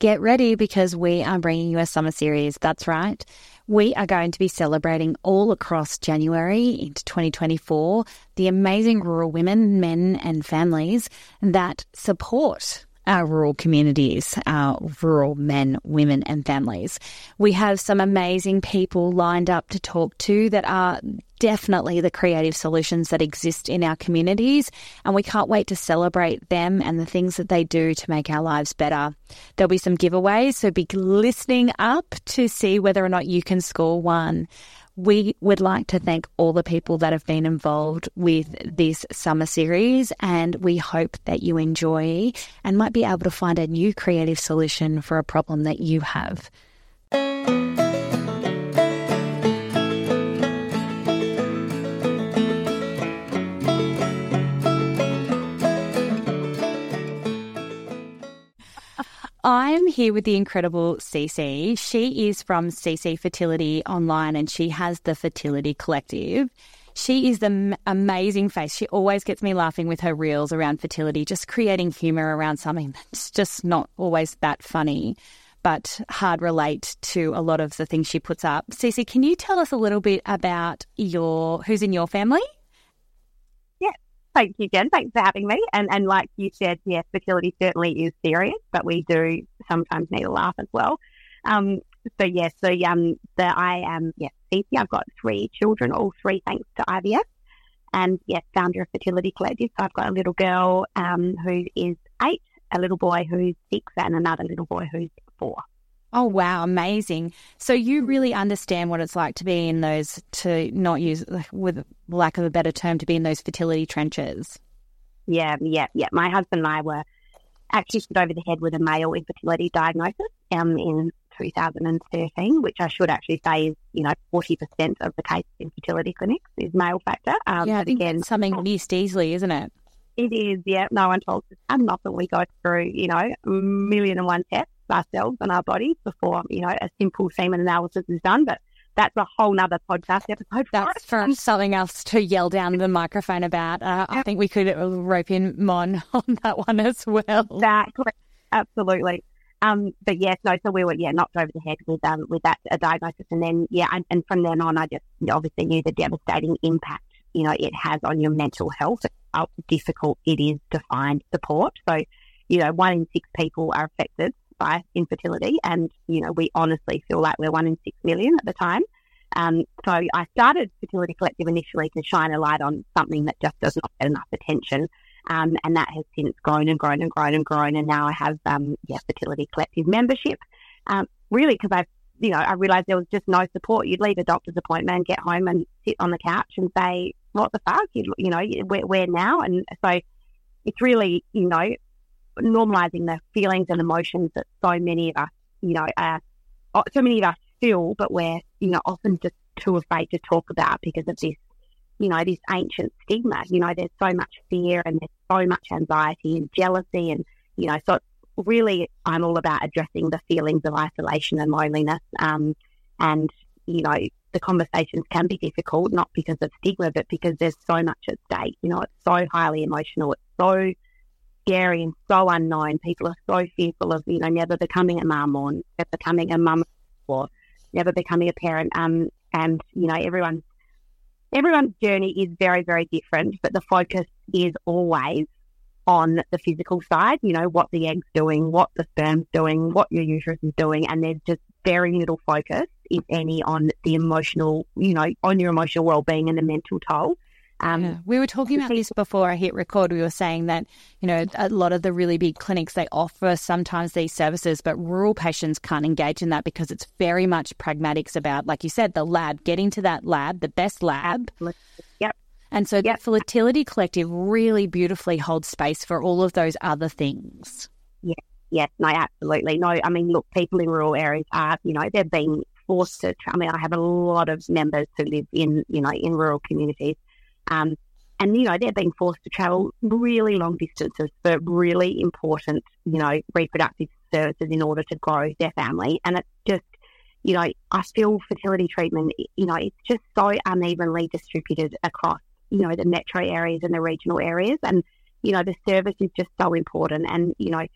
Get ready because we are bringing you a summer series. That's right. We are going to be celebrating all across January into 2024 the amazing rural women, men, and families that support our rural communities, our rural men, women, and families. We have some amazing people lined up to talk to that are definitely the creative solutions that exist in our communities, and we can't wait to celebrate them and the things that they do to make our lives better. There'll be some giveaways, so be listening up to see whether or not you can score one. We would like to thank all the people that have been involved with this summer series, and we hope that you enjoy and might be able to find a new creative solution for a problem that you have. I'm here with the incredible Ceci. She is from Ceci Fertility Online and she has the Fertility Collective. She is the amazing face. She always gets me laughing with her reels around fertility, just creating humor around something that's just not always that funny, but hard relate to a lot of the things she puts up. Ceci, can you tell us a little bit about your who's in your family? Thank you, Jen. Thanks for having me. And and like you said, yes, fertility certainly is serious, but we do sometimes need a laugh as well. Um, so yes, so um, the I am yes, Ceci. I've got three children, all three thanks to IVF, and yes, founder of Fertility Collective. So I've got a little girl um, who is eight, a little boy who's six, and another little boy who's four. Oh, wow, amazing. So you really understand what it's like to be in those, to not use, with lack of a better term, to be in those fertility trenches. Yeah, yeah, yeah. My husband and I were actually put over the head with a male infertility diagnosis um, in 2013, which I should actually say is, you know, 40% of the cases in fertility clinics is male factor. Um, yeah, again, something missed easily, isn't it? It is, yeah. No one told us. And often we go through, you know, a million and one tests ourselves and our bodies before, you know, a simple semen analysis is done. But that's a whole nother podcast episode. That's for something else to yell down the microphone about. Uh, I think we could rope in Mon on that one as well. Exactly. Absolutely. Um, but yes, no, so we were, yeah, knocked over the head with, um, with that uh, diagnosis. And then, yeah, and, and from then on, I just obviously knew the devastating impact, you know, it has on your mental health, how difficult it is to find support. So, you know, one in six people are affected by infertility. And, you know, we honestly feel like we're one in six million at the time. Um, so I started Fertility Collective initially to shine a light on something that just does not get enough attention. Um, and that has since grown and grown and grown and grown. And now I have, um, yeah, Fertility Collective membership. Um, really, because I've, you know, I realized there was just no support. You'd leave a doctor's appointment, get home and sit on the couch and say, what the fuck? You, you know, where, where now? And so it's really, you know, normalizing the feelings and emotions that so many of us, you know, are, so many of us feel, but we're, you know, often just too afraid to talk about because of this, you know, this ancient stigma. You know, there's so much fear and there's so much anxiety and jealousy and, you know, so really I'm all about addressing the feelings of isolation and loneliness. Um, and, you know, the conversations can be difficult, not because of stigma, but because there's so much at stake. You know, it's so highly emotional. It's so scary and so unknown. People are so fearful of, you know, never becoming a mum or never becoming a mum or never becoming a parent. Um, and, you know, everyone's, everyone's journey is very, very different, but the focus is always on the physical side, you know, what the egg's doing, what the sperm's doing, what your uterus is doing. And there's just very little focus, if any, on the emotional, you know, on your emotional well-being and the mental toll. Um, yeah. We were talking about this before I hit record. We were saying that, you know, a lot of the really big clinics, they offer sometimes these services, but rural patients can't engage in that because it's very much pragmatics about, like you said, the lab, getting to that lab, the best lab. Yep. And so yep. the Fertility Collective really beautifully holds space for all of those other things. Yeah. Yeah, no, absolutely. No, I mean, look, people in rural areas are, you know, they're being forced to, I mean, I have a lot of members who live in, you know, in rural communities um, and, you know, they're being forced to travel really long distances for really important, you know, reproductive services in order to grow their family. And it's just, you know, I feel fertility treatment, you know, it's just so unevenly distributed across, you know, the metro areas and the regional areas. And, you know, the service is just so important. And, you know,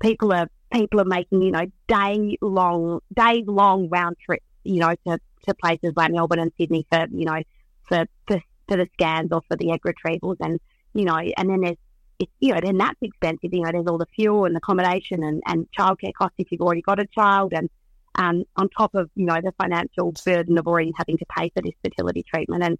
people are people are making, you know, day long, day long round trips, you know, to, to places like Melbourne and Sydney for, you know, for, for, for the scans or for the egg retrievals. And, you know, and then there's, it's, you know, then that's expensive. You know, there's all the fuel and accommodation and, and childcare costs if you've already got a child. And um, on top of, you know, the financial burden of already having to pay for this fertility treatment. And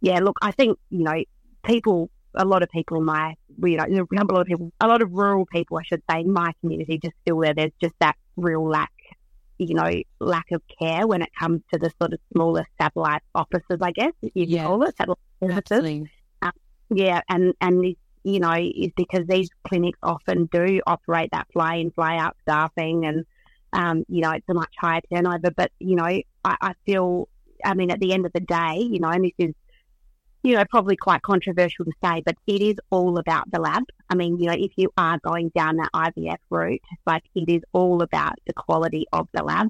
yeah, look, I think, you know, people, a lot of people in my, you know, a lot of people, a lot of rural people, I should say, in my community just feel where there's just that real lack, you know, lack of care when it comes to the sort of smaller satellite offices, I guess, you yeah. call it, satellite offices. Um, yeah, and, and you know, is because these clinics often do operate that fly in, fly out staffing and, um, you know, it's a much higher turnover. But, you know, I, I feel, I mean, at the end of the day, you know, and this is, you know, probably quite controversial to say, but it is all about the lab. I mean, you know, if you are going down that IVF route, like it is all about the quality of the lab.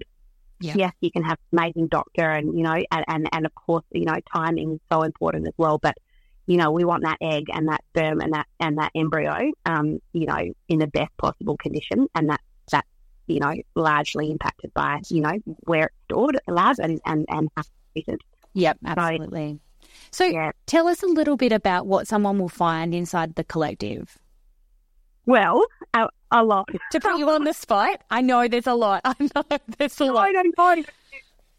Yep. Yes, you can have amazing doctor and, you know, and, and, and of course, you know, timing is so important as well. But, you know, we want that egg and that sperm and that, and that embryo, um, you know, in the best possible condition. And that, that you know, largely impacted by, you know, where it's stored at the lab and, and, and how it's treated. Yep, absolutely. So, so yeah. tell us a little bit about what someone will find inside the collective. Well, a, a lot. To put you on the spot, I know there's a lot. I know there's a lot. I don't know.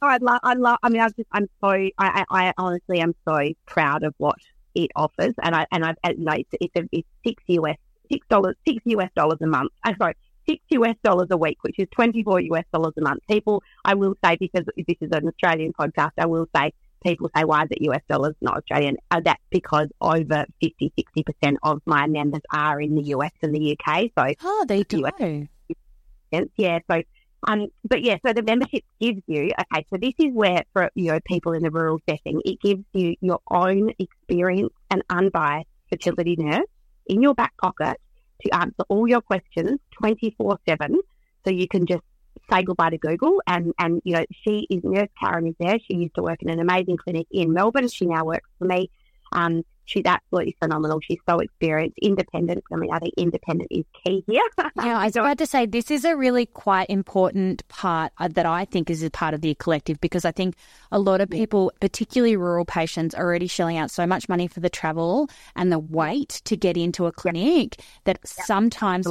I love, I love, I mean, I just, I'm so, I, I, I honestly am so proud of what it offers. And I, and I, you know, it's, it's, a, it's six US, six dollars, six US dollars a month. I'm sorry, six US dollars a week, which is 24 US dollars a month. People, I will say, because this is an Australian podcast, I will say, people say, why is it US dollars, not Australian? Uh, that's because over 50, 60% of my members are in the US and the UK. So, oh, they do. US, yeah. So, um, but yeah, so the membership gives you, okay, so this is where for, you know, people in the rural setting, it gives you your own experience and unbiased fertility nurse in your back pocket to answer all your questions 24 7. So you can just say goodbye to Google. And, and, you know, she is, Nurse Karen is there. She used to work in an amazing clinic in Melbourne. She now works for me. Um, she's absolutely phenomenal. She's so experienced, independent. I mean, I think independent is key here. yeah, I was about to say this is a really quite important part uh, that I think is a part of the collective because I think a lot of people, particularly rural patients, are already shelling out so much money for the travel and the wait to get into a clinic that sometimes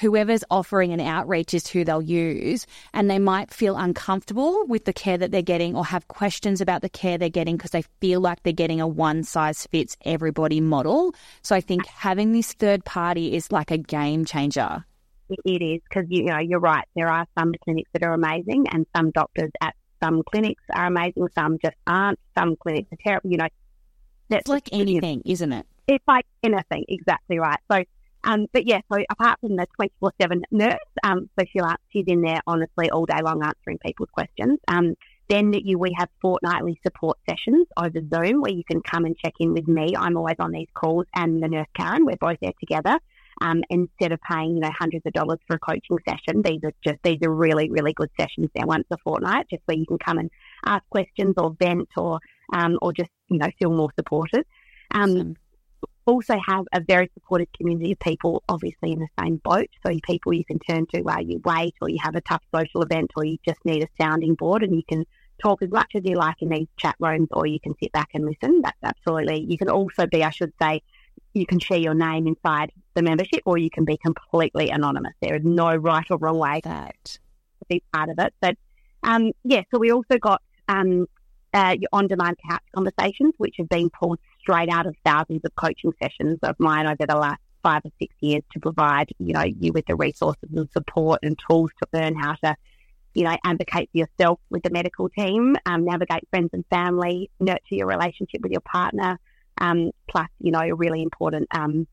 whoever's offering an outreach is who they'll use. And they might feel uncomfortable with the care that they're getting or have questions about the care they're getting because they feel like they're getting a one size fits everybody model. So I think having this third party is like a game changer. It is because you know you're right. There are some clinics that are amazing, and some doctors at some clinics are amazing. Some just aren't. Some clinics are terrible. You know, it's like anything, isn't it? It's like anything. Exactly right. So um, but yeah, so apart from the 24 7 nurse, um, so she'll, she's in there honestly all day long answering people's questions. Um, then you, we have fortnightly support sessions over Zoom where you can come and check in with me. I'm always on these calls and the nurse Karen. We're both there together. Um, instead of paying, you know, hundreds of dollars for a coaching session, these are just, these are really, really good sessions there once a fortnight, just where you can come and ask questions or vent or, um, or just, you know, feel more supported. Um, awesome also have a very supportive community of people, obviously in the same boat. So people you can turn to while you wait, or you have a tough social event, or you just need a sounding board, and you can talk as much as you like in these chat rooms, or you can sit back and listen. That's absolutely. You can also be, I should say, you can share your name inside the membership, or you can be completely anonymous. There is no right or wrong way that. to be part of it. But um, yeah, so we also got um, uh, your on-demand couch conversations, which have been pulled straight out of thousands of coaching sessions of mine over the last five or six years to provide, you know, you with the resources and support and tools to learn how to, you know, advocate for yourself with the medical team, um, navigate friends and family, nurture your relationship with your partner, um, plus, you know, a really important um,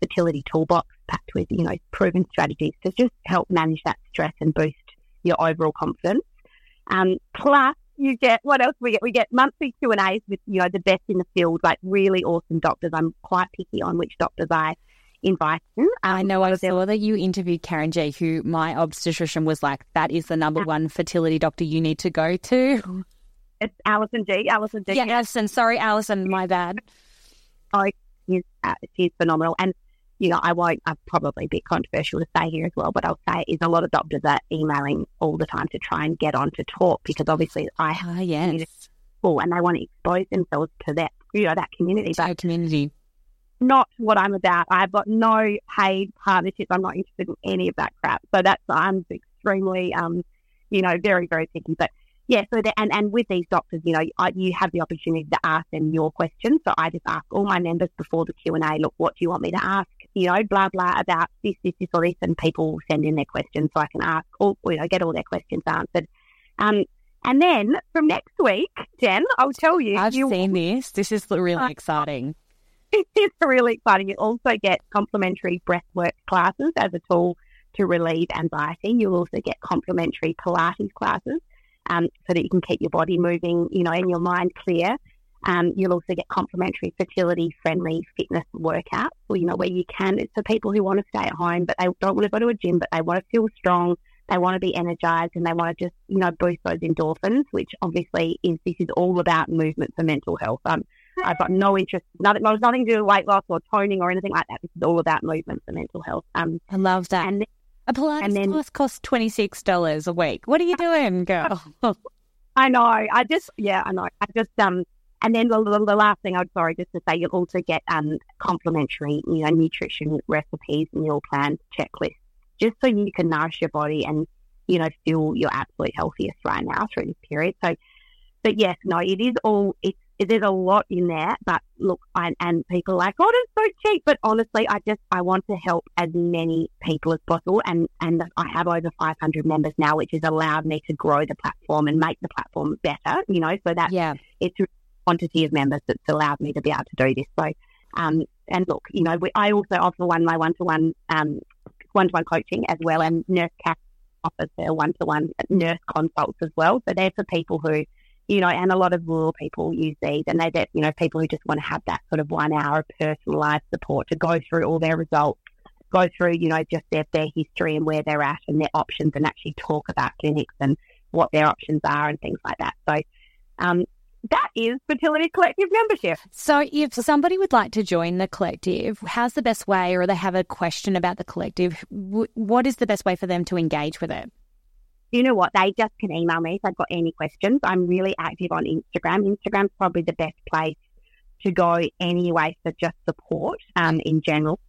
fertility toolbox packed with, you know, proven strategies to just help manage that stress and boost your overall confidence. Um, plus, you get what else we get? We get monthly Q and A's with you know the best in the field, like really awesome doctors. I'm quite picky on which doctors I invite. Um, I know I saw that you interviewed Karen J, who my obstetrician was like, that is the number one fertility doctor you need to go to. It's Alison G. Alison G. Yeah, Alison. Sorry, Alison. My bad. Oh, she's, uh, she's phenomenal. And you know, I won't, I'm probably be controversial to say here as well, but I'll say is a lot of doctors are emailing all the time to try and get on to talk because obviously I have Ah, yes. people and they want to expose themselves to that, you know, that community. But community. not what I'm about. I've got no paid partnerships. I'm not interested in any of that crap. So that's, I'm extremely, um, you know, very, very picky. But yeah, so the, and, and with these doctors, you know, I, you have the opportunity to ask them your questions. So I just ask all my members before the Q&A, look, what do you want me to ask? You know, blah, blah, about this, this, this, or this. And people send in their questions so I can ask, all, you know, get all their questions answered. Um, and then from next week, Jen, I'll tell you. I've you seen this. This is really exciting. it's really exciting. You also get complimentary breathwork classes as a tool to relieve anxiety. You'll also get complimentary Pilates classes um, so that you can keep your body moving, you know, and your mind clear. Um, you'll also get complimentary fertility friendly fitness workouts, or, you know, where you can. It's for people who want to stay at home, but they don't want to go to a gym, but they want to feel strong. They want to be energized and they want to just, you know, boost those endorphins, which obviously is, this is all about movement for mental health. Um, I've got no interest, nothing, nothing to do with weight loss or toning or anything like that. This is all about movement for mental health. Um, I love that. and a Pilates and then- class costs $26 a week. What are you doing, girl? I know, I just, yeah, I know. I just, um, and then the, the, the last thing I'm sorry, just to say, you'll also get um, complimentary, you know, nutrition recipes, meal plans, checklists, just so you can nourish your body and, you know, feel your absolute healthiest right now through this period. So, but yes, no, it is all, it's, there's a lot in there, but look, I, and people are like, oh, it's so cheap. But honestly, I just, I want to help as many people as possible. And, and I have over 500 members now, which has allowed me to grow the platform and make the platform better, you know, so that yeah. it's quantity of members that's allowed me to be able to do this. So, um, and look, you know, we, I also offer one my one to one, one to one coaching as well, and Nurse Cat offers her one to one nurse consults as well. So they're for people who, you know, and a lot of rural people use these, and they're, you know, people who just want to have that sort of one hour of personalised support to go through all their results, go through, you know, just their their history and where they're at and their options, and actually talk about clinics and what their options are and things like that. So. Um, that is Fertility Collective membership. So, if somebody would like to join the collective, how's the best way, or they have a question about the collective, w- what is the best way for them to engage with it? You know what? They just can email me if they've got any questions. I'm really active on Instagram. Instagram's probably the best place to go anyway for just support um, in general,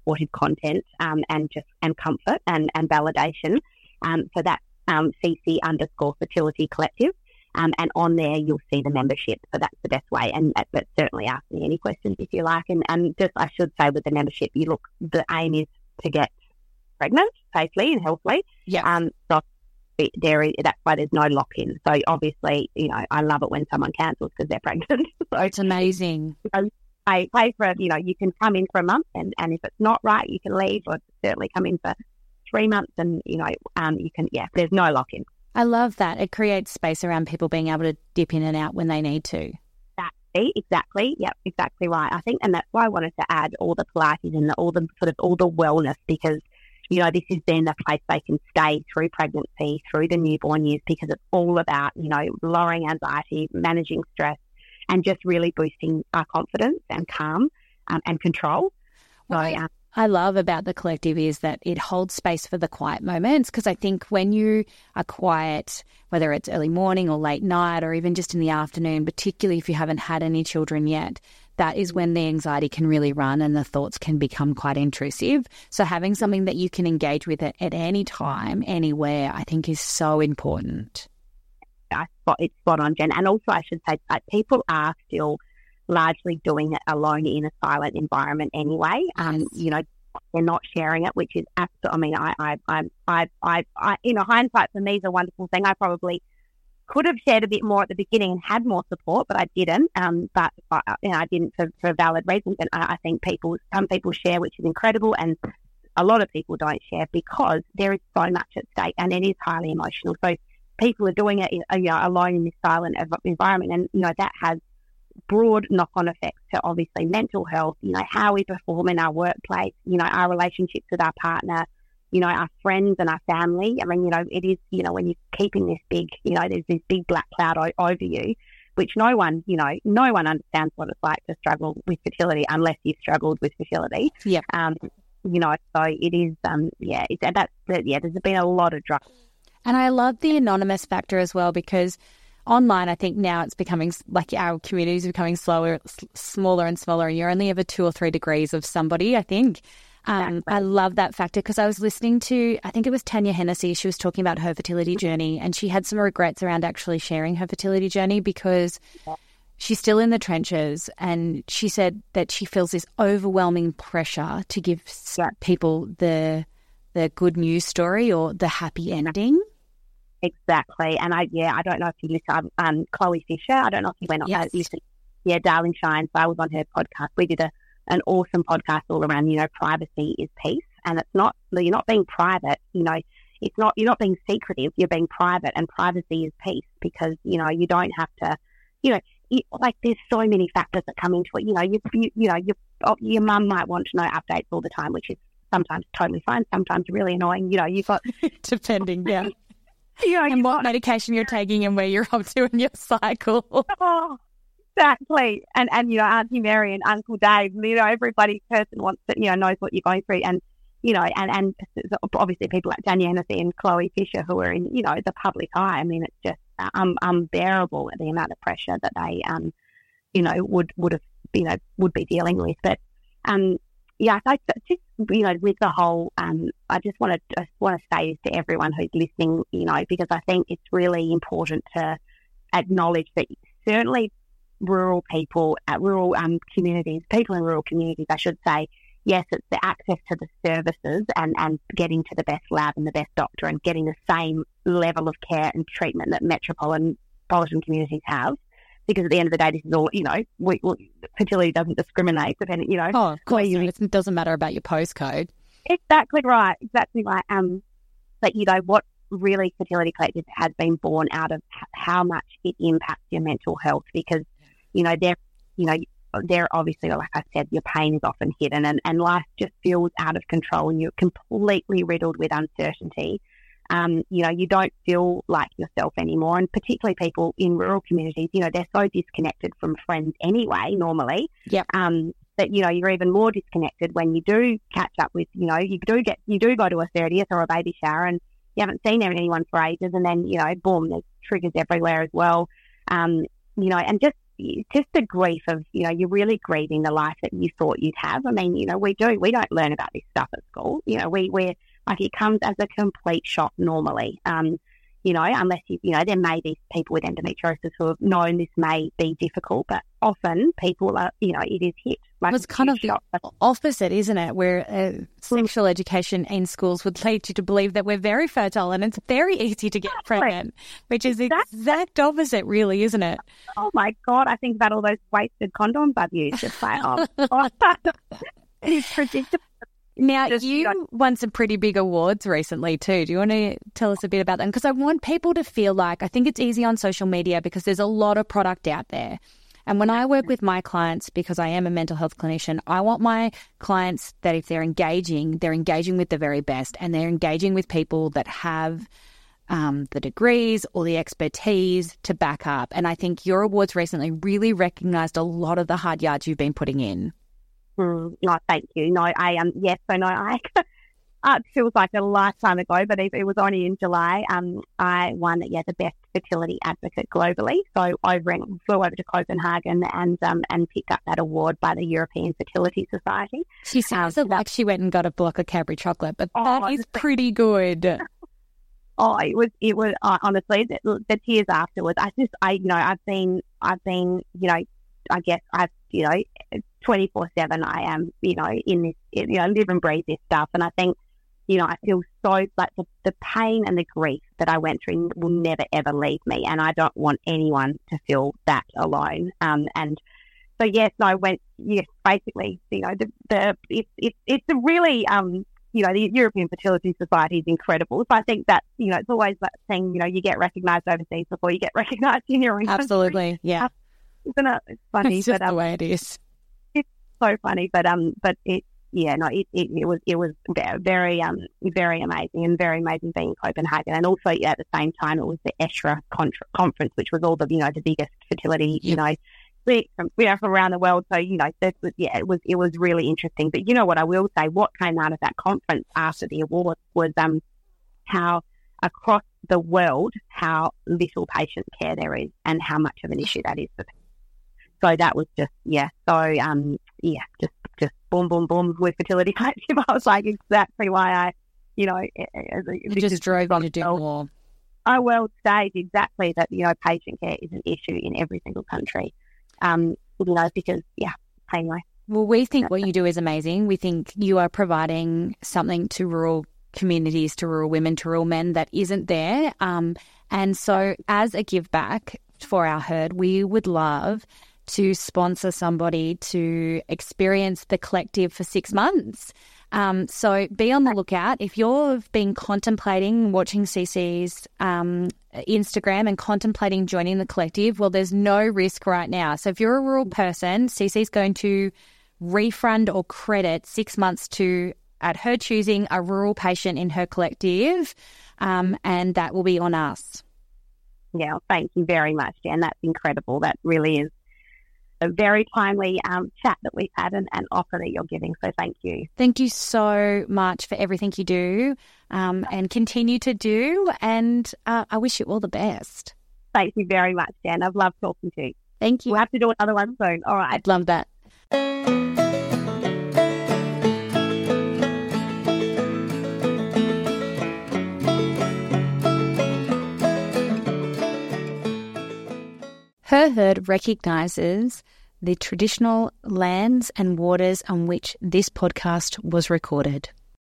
supportive content um, and just and comfort and, and validation. Um, so that's um, Ceci underscore fertility collective. Um, and on there, you'll see the membership. So that's the best way. And uh, but certainly ask me any questions if you like. And, and just I should say with the membership, you look, the aim is to get pregnant safely and healthily. Yeah. Um, so there is, that's why there's no lock in. So obviously, you know, I love it when someone cancels because they're pregnant. so It's amazing. I pay for, you know, you can come in for a month and, and if it's not right, you can leave or certainly come in for three months and, you know, um, you can, yeah, there's no lock in. I love that. It creates space around people being able to dip in and out when they need to. Exactly, exactly. Yep, exactly right. I think, and that's why I wanted to add all the Pilates and the, all the sort of all the wellness because, you know, this is then the place they can stay through pregnancy, through the newborn years, because it's all about, you know, lowering anxiety, managing stress, and just really boosting our confidence and calm um, and control. So, um, I love about the collective is that it holds space for the quiet moments because I think when you are quiet, whether it's early morning or late night or even just in the afternoon, particularly if you haven't had any children yet, that is when the anxiety can really run and the thoughts can become quite intrusive. So having something that you can engage with at, at any time, anywhere, I think is so important. I spot it's spot on, Jen. And also, I should say, that people are still largely doing it alone in a silent environment anyway. Um, Yes. you know, they're not sharing it, which is absolutely. I mean, I, I, I, I, I, I, you know, hindsight for me is a wonderful thing. I probably could have shared a bit more at the beginning and had more support, but I didn't. Um, but I, you know, I didn't for, for valid reasons. And I, I think people, some people share, which is incredible, and a lot of people don't share because there is so much at stake, and it is highly emotional. So people are doing it, you know, alone in this silent environment, and you know that has broad knock-on effects to obviously mental health. You know how we perform in our workplace. You know our relationships with our partner. You know our friends and our family. I mean, you know it is. You know when you're keeping this big, you know, there's this big black cloud o- over you. which no one, you know, no one understands what it's like to struggle with fertility unless you've struggled with fertility. Yeah. Um, you know, so it is, um, yeah, it, that's, yeah, there's been a lot of drugs. And I love the anonymous factor as well because online, I think now it's becoming like our communities are becoming slower, smaller and smaller. And you're only ever two or three degrees of somebody, I think. Um, I love that factor because I was listening to, I think it was Tanya Hennessy. She was talking about her fertility journey and she had some regrets around actually sharing her fertility journey because she's still in the trenches. And she said that she feels this overwhelming pressure to give people the the good news story or the happy ending. Exactly. And I, yeah, I don't know if you listen, um, Chloe Fisher, I don't know if you went on yes. that. Yeah, Darling Shine. So I was on her podcast. We did a, an awesome podcast all around, you know, privacy is peace. And it's not, you're not being private, you know, it's not, you're not being secretive, you're being private and privacy is peace because, you know, you don't have to, you know, you, like there's so many factors that come into it. You know, you, you, you know, your, oh, your mum might want to know updates all the time, which is sometimes totally fine, sometimes really annoying. You know, you've got, depending, yeah. Know, and what medication you're taking and where you're up to in your cycle. Oh, exactly. And and you know, Auntie Mary and Uncle Dave, you know, everybody person wants to, you know, knows what you're going through and you know, and, and obviously people like Hennessy and Chloe Fisher who are in, you know, the public eye. I mean, it's just um, unbearable the amount of pressure that they, um, you know, would would have, you know, would be dealing with. But um, yeah, I just you know, with the whole, um, I just want to just want to say this to everyone who's listening, you know, because I think it's really important to acknowledge that certainly rural people, uh, rural um, communities, people in rural communities, I should say, yes, it's the access to the services and, and getting to the best lab and the best doctor and getting the same level of care and treatment that metropolitan communities have because at the end of the day, this is all, you know, we, we, fertility doesn't discriminate depending, you know. Oh, of course. You, it doesn't matter about your postcode. Exactly right. Exactly right. Um, but, you know, what really fertility collective has been born out of how much it impacts your mental health because, you know, they're, you know, they're obviously, like I said, your pain is often hidden and, and life just feels out of control and you're completely riddled with uncertainty um, you know, you don't feel like yourself anymore. And particularly people in rural communities, you know, they're so disconnected from friends anyway, normally. Yep. Um, that, you know, you're even more disconnected when you do catch up with, you know, you do get, you do go to a 30th or a baby shower and you haven't seen anyone for ages. And then, you know, boom, there's triggers everywhere as well. Um, you know, and just, just the grief of, you know, you're really grieving the life that you thought you'd have. I mean, you know, we do, we don't learn about this stuff at school. You know, we, we're, like it comes as a complete shock normally. Um, you know, unless you, you know, there may be people with endometriosis who have known this may be difficult, but often people are, you know, it is hit. Like it's kind of shock. the opposite, isn't it? Where uh, sexual education in schools would lead you to believe that we're very fertile and it's very easy to get pregnant, which is the exact opposite, really, isn't it? Oh my God, I think about all those wasted condoms I've used. It's like, oh, it's predictable. Now, Just, you, won some pretty big awards recently too. Do you want to tell us a bit about them? Because I want people to feel like I think it's easy on social media because there's a lot of product out there. And when I work with my clients, because I am a mental health clinician, I want my clients that if they're engaging, they're engaging with the very best and they're engaging with people that have um, the degrees or the expertise to back up. And I think your awards recently really recognized a lot of the hard yards you've been putting in. Mm, no, thank you. No, I um yes, so no, I it feels like a lifetime ago, but it, it, was only in July. Um, I won yeah the best fertility advocate globally. So I ran, flew over to Copenhagen and um and picked up that award by the European Fertility Society. She sounds um, like she went and got a block of Cadbury chocolate, but oh, that is pretty good. Oh, it was, it was uh, honestly the, the tears afterwards. I just, I, you know, I've been, I've been, you know, I guess I've, you know, 24 7 I am, you know, in this, you know, live and breathe this stuff. And I think, you know, I feel so like the, the pain and the grief that I went through will never ever leave me. And I don't want anyone to feel that alone. Um, and so, yes, I went, yes, basically, you know, the, the it's, it's, it's a really, um, you know, the European Fertility Society is incredible. So I think that, you know, it's always that thing, you know, you get recognised overseas before you get recognised in your own Absolutely. Country. Yeah. Isn't it? It's funny. It's just but, um, the way it is so funny, but um, but it yeah, no, it, it, it, was it was very um very amazing and very amazing being in Copenhagen, and also yeah, at the same time it was the ESHRE conference, which was all the you know the biggest fertility you know from you know from around the world. So you know that was yeah, it was it was really interesting. But you know what I will say, what came out of that conference after the award was um how across the world how little patient care there is and how much of an issue that is for people. So that was just yeah. So um yeah, just just boom boom boom with fertility. I was like exactly why I, you know, it just drove on to do more. I will state exactly that you know patient care is an issue in every single country. Um, you know because yeah. Anyway. Well, we think what you do is amazing. We think you are providing something to rural communities, to rural women, to rural men that isn't there. Um, and so, as a give back for our herd, we would love to sponsor somebody to experience the collective for six months. Um, so be on the lookout. If you've been contemplating watching Ceci's um, Instagram and contemplating joining the collective, well, there's no risk right now. So if you're a rural person, Ceci's going to refund or credit six months to, at her choosing, a rural patient in her collective, um, and that will be on us. Yeah, thank you very much, Jan. That's incredible. That really is a very timely um, chat that we've had and, and, offer that you're giving. So thank you. Thank you so much for everything you do um, and continue to do. And uh, I wish you all the best. Thank you very much, Jen. I've loved talking to you. Thank you. We'll have to do another one soon. All right. I'd love that. Her herd recognises the traditional lands and waters on which this podcast was recorded.